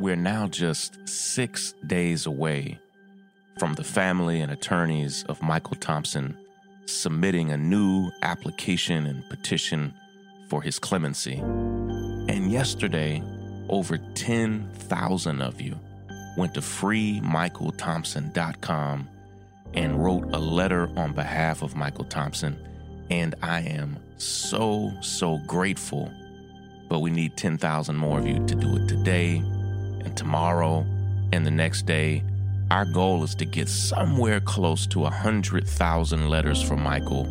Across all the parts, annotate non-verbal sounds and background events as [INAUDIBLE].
we're now just six days away from the family and attorneys of Michael Thompson submitting a new application and petition for his clemency. And yesterday, over 10,000 of you went to freemichaelthompson.com and wrote a letter on behalf of Michael Thompson. And I am so, so grateful. But we need 10,000 more of you to do it today and tomorrow and the next day. Our goal is to get somewhere close to 100,000 letters from Michael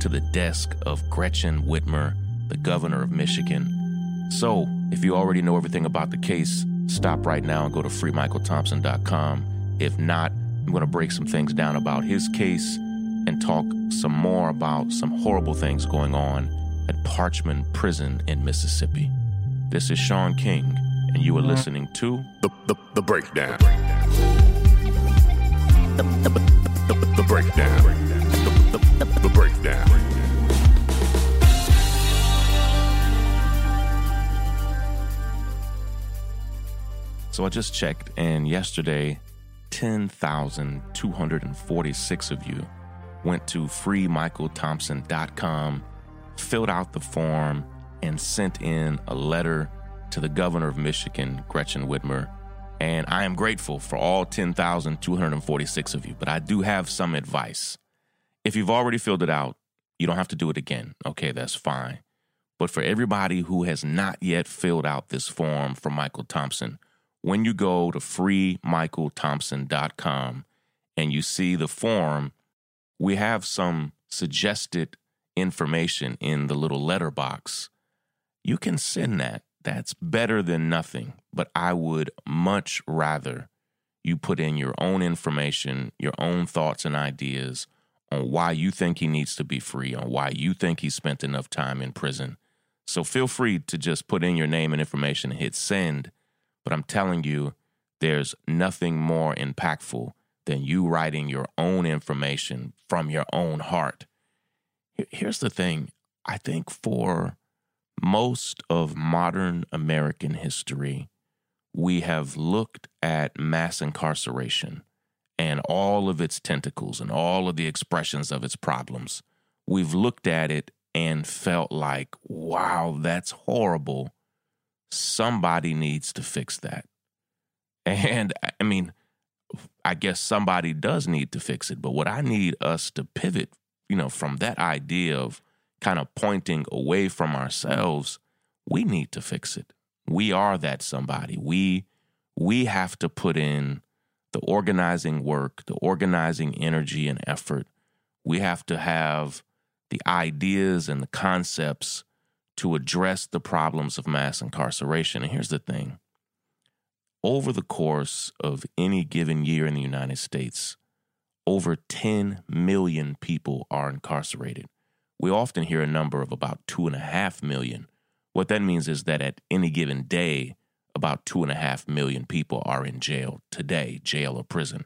to the desk of Gretchen Whitmer, the governor of Michigan. So, if you already know everything about the case, stop right now and go to freemichaelthompson.com. If not, I'm going to break some things down about his case and talk some more about some horrible things going on at Parchman Prison in Mississippi. This is Shaun King, and you are listening to The, the, the breakdown. The, the, the, the, breakdown. The, the, the, the breakdown. So I just checked, and yesterday, 10,246 of you went to freemichaelthompson.com, filled out the form, and sent in a letter to the governor of Michigan, Gretchen Whitmer. And I am grateful for all 10,246 of you, but I do have some advice. If you've already filled it out, you don't have to do it again. Okay, that's fine. But for everybody who has not yet filled out this form for Michael Thompson, when you go to freemichaelthompson.com and you see the form, we have some suggested information in the little letter box. You can send that. That's better than nothing. But I would much rather you put in your own information, your own thoughts and ideas on why you think he needs to be free, on why you think he spent enough time in prison. So feel free to just put in your name and information and hit send. But I'm telling you, there's nothing more impactful than you writing your own information from your own heart. Here's the thing I think for most of modern American history, we have looked at mass incarceration and all of its tentacles and all of the expressions of its problems. We've looked at it and felt like, wow, that's horrible somebody needs to fix that. And I mean, I guess somebody does need to fix it. But what I need us to pivot, you know, from that idea of kind of pointing away from ourselves, we need to fix it. We are that somebody. We we have to put in the organizing work, the organizing energy and effort. We have to have the ideas and the concepts to address the problems of mass incarceration. And here's the thing over the course of any given year in the United States, over 10 million people are incarcerated. We often hear a number of about two and a half million. What that means is that at any given day, about two and a half million people are in jail today, jail or prison.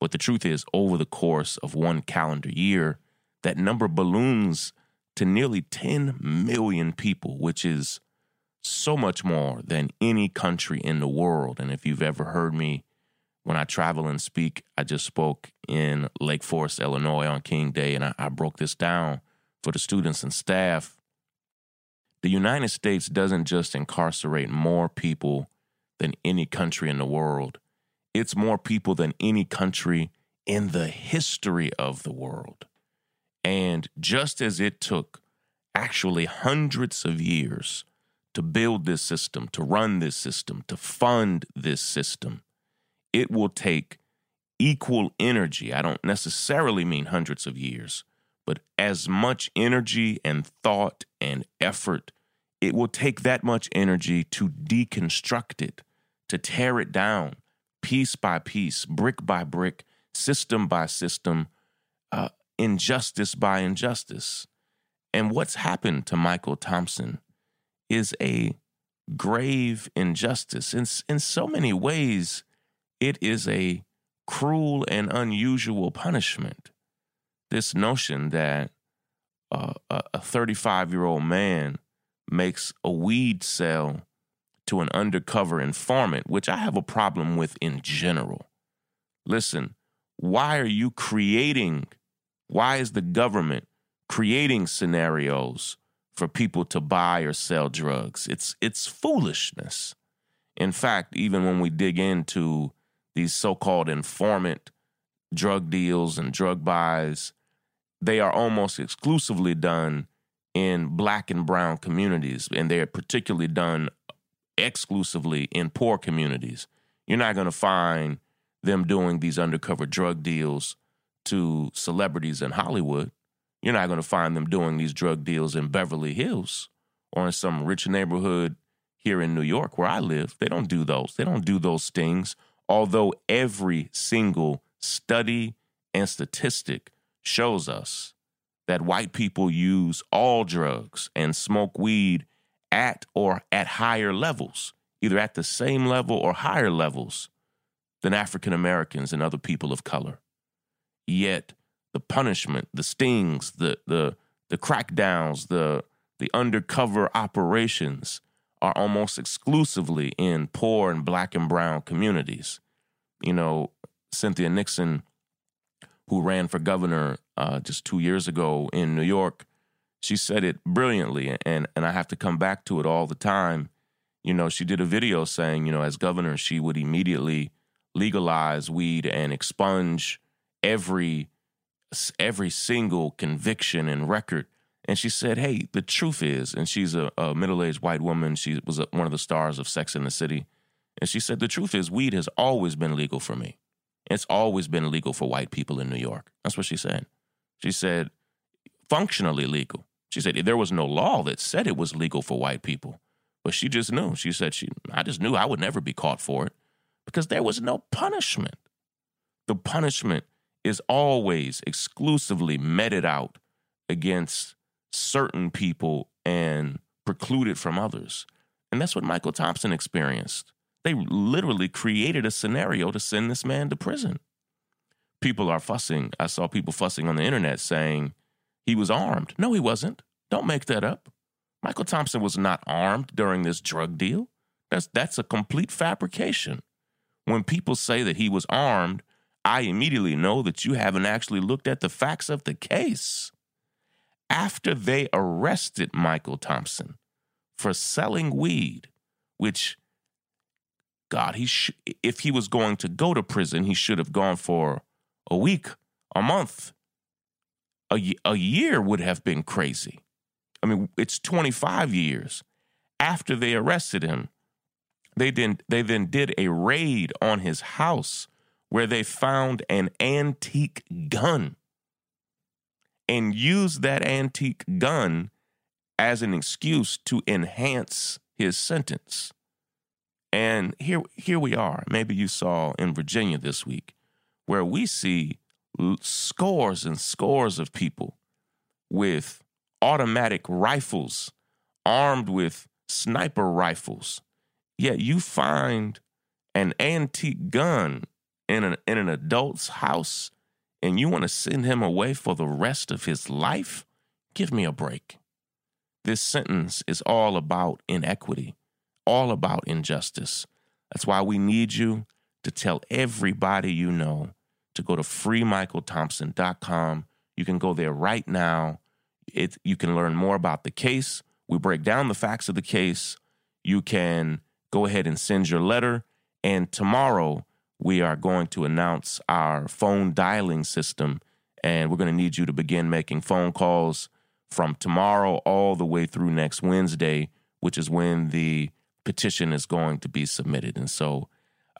But the truth is, over the course of one calendar year, that number balloons to nearly 10 million people, which is so much more than any country in the world. And if you've ever heard me when I travel and speak, I just spoke in Lake Forest, Illinois on King Day, and I, I broke this down for the students and staff. The United States doesn't just incarcerate more people than any country in the world, it's more people than any country in the history of the world. And just as it took actually hundreds of years to build this system, to run this system, to fund this system, it will take equal energy. I don't necessarily mean hundreds of years, but as much energy and thought and effort, it will take that much energy to deconstruct it, to tear it down piece by piece, brick by brick, system by system, uh, injustice by injustice. And what's happened to Michael Thompson is a grave injustice. In, in so many ways, it is a cruel and unusual punishment. This notion that uh, a 35 year old man makes a weed sale to an undercover informant, which I have a problem with in general. Listen, why are you creating, why is the government creating scenarios for people to buy or sell drugs? It's, it's foolishness. In fact, even when we dig into these so called informant drug deals and drug buys, they are almost exclusively done in black and brown communities, and they're particularly done exclusively in poor communities. You're not going to find them doing these undercover drug deals to celebrities in Hollywood. You're not going to find them doing these drug deals in Beverly Hills or in some rich neighborhood here in New York where I live. They don't do those. They don't do those things. Although every single study and statistic shows us that white people use all drugs and smoke weed at or at higher levels, either at the same level or higher levels than African Americans and other people of color. Yet the punishment, the stings, the the the crackdowns, the the undercover operations are almost exclusively in poor and black and brown communities. You know, Cynthia Nixon, who ran for governor uh, just two years ago in New York, she said it brilliantly, and and I have to come back to it all the time. You know, she did a video saying, you know, as governor, she would immediately legalize weed and expunge every every single conviction and record. And she said, "Hey, the truth is," and she's a, a middle-aged white woman. She was a, one of the stars of Sex in the City, and she said, "The truth is, weed has always been legal for me. It's always been legal for white people in New York." That's what she said. She said, "Functionally legal." She said there was no law that said it was legal for white people, but she just knew. She said, "She, I just knew I would never be caught for it." because there was no punishment. The punishment is always exclusively meted out against certain people and precluded from others. And that's what Michael Thompson experienced. They literally created a scenario to send this man to prison. People are fussing. I saw people fussing on the internet saying he was armed. No, he wasn't. Don't make that up. Michael Thompson was not armed during this drug deal. That's that's a complete fabrication. When people say that he was armed, I immediately know that you haven't actually looked at the facts of the case. After they arrested Michael Thompson for selling weed, which, God, he sh- if he was going to go to prison, he should have gone for a week, a month, a, a year would have been crazy. I mean, it's 25 years. After they arrested him, they then they then did a raid on his house where they found an antique gun and used that antique gun as an excuse to enhance his sentence. And here here we are. Maybe you saw in Virginia this week where we see scores and scores of people with automatic rifles armed with sniper rifles Yet you find an antique gun in an, in an adult's house and you want to send him away for the rest of his life? Give me a break. This sentence is all about inequity, all about injustice. That's why we need you to tell everybody you know to go to freemichaelthompson.com. You can go there right now. It, you can learn more about the case. We break down the facts of the case. You can go ahead and send your letter. And tomorrow, we are going to announce our phone dialing system. And we're going to need you to begin making phone calls from tomorrow all the way through next Wednesday, which is when the petition is going to be submitted. And so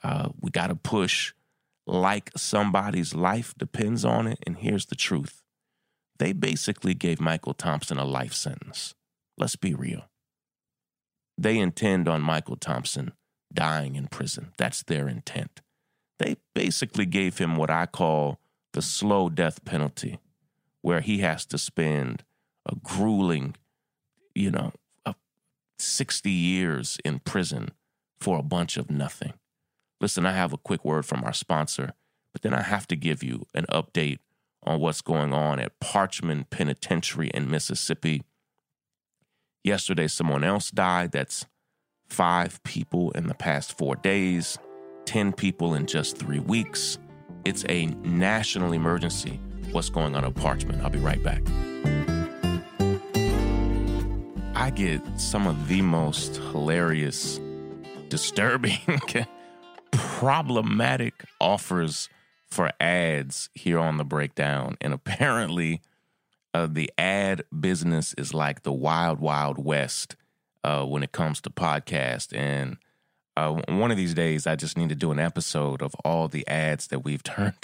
uh, we got to push like somebody's life depends on it. And here's the truth they basically gave Michael Thompson a life sentence. Let's be real. They intend on Michael Thompson dying in prison. That's their intent. They basically gave him what I call the slow death penalty, where he has to spend a grueling, you know, 60 years in prison for a bunch of nothing. Listen, I have a quick word from our sponsor, but then I have to give you an update on what's going on at Parchman Penitentiary in Mississippi. Yesterday, someone else died that's five people in the past four days, 10 people in just three weeks. It's a national emergency. What's going on at Parchman? I'll be right back. I get some of the most hilarious, disturbing, [LAUGHS] problematic offers for ads here on the breakdown. And apparently, uh, the ad business is like the wild, wild west uh, when it comes to podcast. And uh, one of these days, I just need to do an episode of all the ads that we've [LAUGHS] turned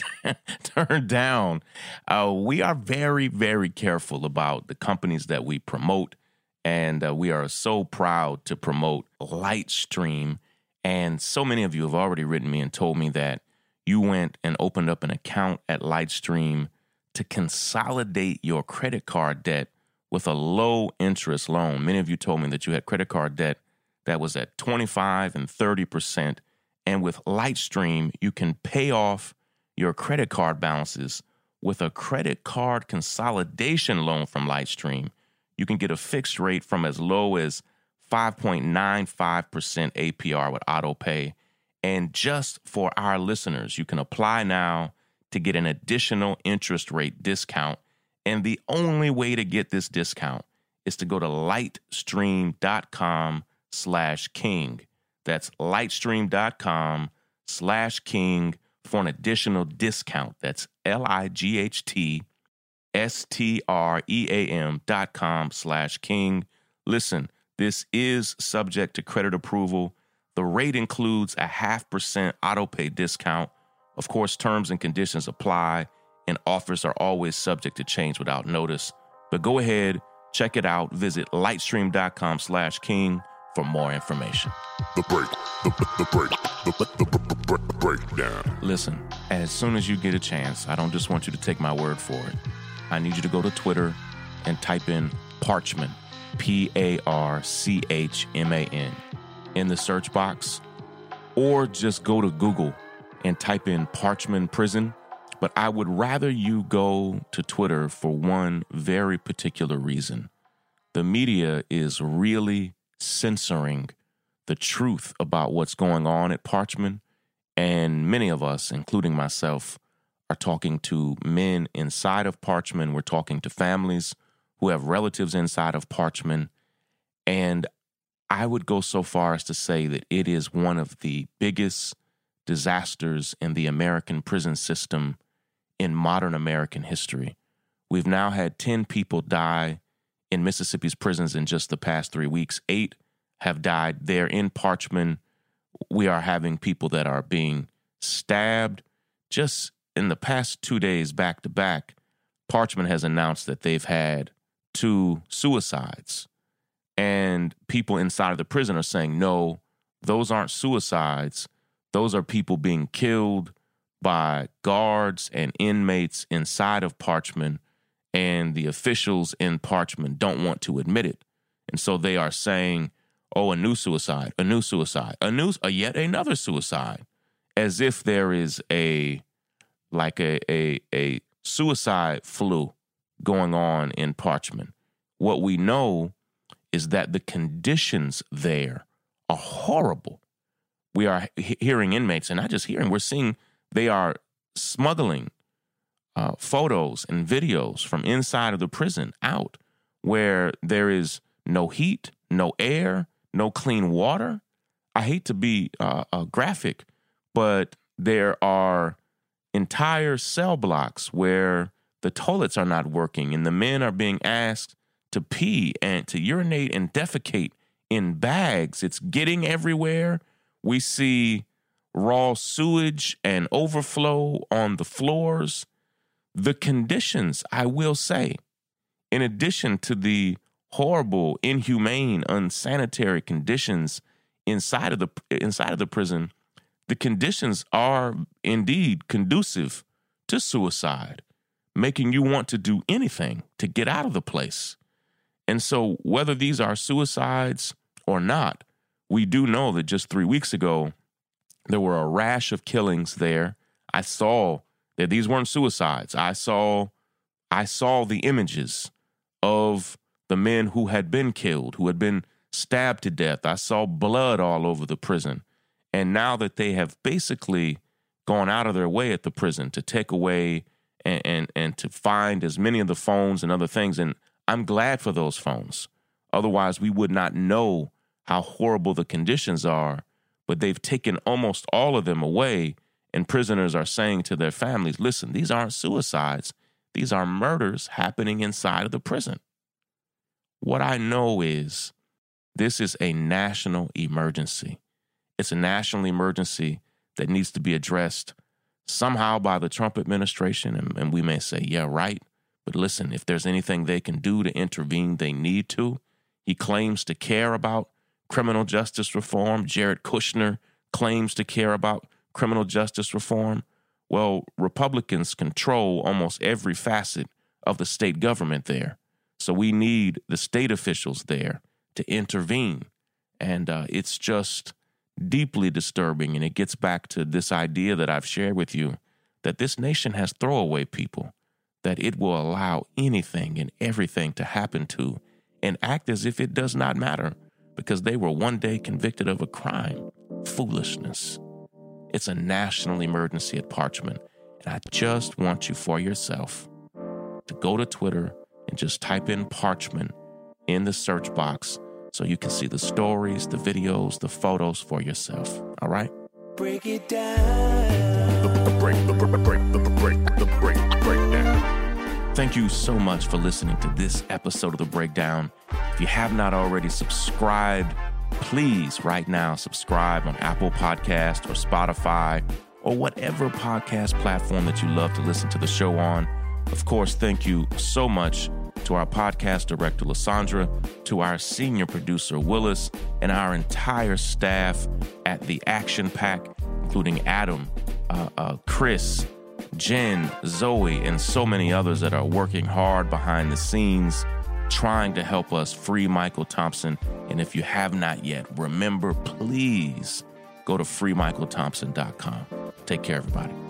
turned down. Uh, we are very, very careful about the companies that we promote, and uh, we are so proud to promote Lightstream. And so many of you have already written me and told me that you went and opened up an account at Lightstream to consolidate your credit card debt with a low interest loan. Many of you told me that you had credit card debt that was at 25 and 30%. And with Lightstream, you can pay off your credit card balances with a credit card consolidation loan from Lightstream. You can get a fixed rate from as low as 5.95% APR with AutoPay. And just for our listeners, you can apply now to get an additional interest rate discount and the only way to get this discount is to go to lightstream.com slash king. That's lightstream.com slash king for an additional discount. That's L-I-G-H-T S-T-R-E-A-M dot com slash king. Listen, this is subject to credit approval. The rate includes a half percent auto pay discount. Of course, terms and conditions apply and offers are always subject to change without notice. But go ahead, check it out. Visit lightstream.com slash king for more information. The break. The, the, the break. The, the breakdown. Listen, as soon as you get a chance, I don't just want you to take my word for it. I need you to go to Twitter and type in Parchman, P A R C H M A N, in the search box, or just go to Google and type in Parchman Prison but I would rather you go to Twitter for one very particular reason. The media is really censoring the truth about what's going on at Parchman. And many of us, including myself, are talking to men inside of Parchman. We're talking to families who have relatives inside of Parchman. And I would go so far as to say that it is one of the biggest disasters in the American prison system in modern American history. We've now had 10 people die in Mississippi's prisons in just the past three weeks. Eight have died there in Parchman. We are having people that are being stabbed. Just in the past two days, back to back, Parchman has announced that they've had two suicides. And people inside of the prison are saying, no, those aren't suicides. Those are people being killed by guards and inmates inside of Parchman, and the officials in Parchman don't want to admit it. And so they are saying, oh, a new suicide, a new suicide, a new, a yet another suicide, as if there is a, like a, a, a suicide flu going on in Parchman. What we know is that the conditions there are horrible. We are hearing inmates, and not just hearing, we're seeing they are smuggling uh, photos and videos from inside of the prison out where there is no heat, no air, no clean water. I hate to be uh, uh, graphic, but there are entire cell blocks where the toilets are not working and the men are being asked to pee and to urinate and defecate in bags. It's getting everywhere. We see raw sewage and overflow on the floors. The conditions, I will say, in addition to the horrible, inhumane, unsanitary conditions inside of the inside of the prison, the conditions are indeed conducive to suicide, making you want to do anything to get out of the place. And so, whether these are suicides or not, we do know that just three weeks ago, there were a rash of killings there. I saw that these weren't suicides. I saw I saw the images of the men who had been killed, who had been stabbed to death. I saw blood all over the prison. And now that they have basically gone out of their way at the prison to take away and, and, and to find as many of the phones and other things, and I'm glad for those phones. Otherwise, we would not know how horrible the conditions are. But they've taken almost all of them away, and prisoners are saying to their families, listen, these aren't suicides. These are murders happening inside of the prison. What I know is this is a national emergency. It's a national emergency that needs to be addressed somehow by the Trump administration. And, and, we may say, yeah, right. But listen, if there's anything they can do to intervene, they need to. He claims to care about criminal justice reform. Jared Kushner claims to care about criminal justice reform. Well, Republicans control almost every facet of the state government there. So we need the state officials there to intervene. And uh, it's just deeply disturbing. And it gets back to this idea that I've shared with you that this nation has throwaway people, that it will allow anything and everything to happen to and act as if it does not matter because they were one day convicted of a crime. Foolishness. It's a national emergency at Parchman. And I just want you for yourself to go to Twitter and just type in Parchman in the search box so you can see the stories, the videos, the photos for yourself. All right? Break it down. The, the break, break, break, break, break, breakdown. Thank you so much for listening to this episode of The Breakdown. If you have not already subscribed, please right now subscribe on Apple Podcast or Spotify or whatever podcast platform that you love to listen to the show on. Of course, thank you so much to our podcast director, Lysandra, to our senior producer, Willis, and our entire staff at the Action PAC, including Adam, uh, uh, Chris, Jen, Zoe, and so many others that are working hard behind the scenes trying to help us free Michael Thompson. And if you have not yet, remember, please go to freemichaelthompson.com. Take care, everybody.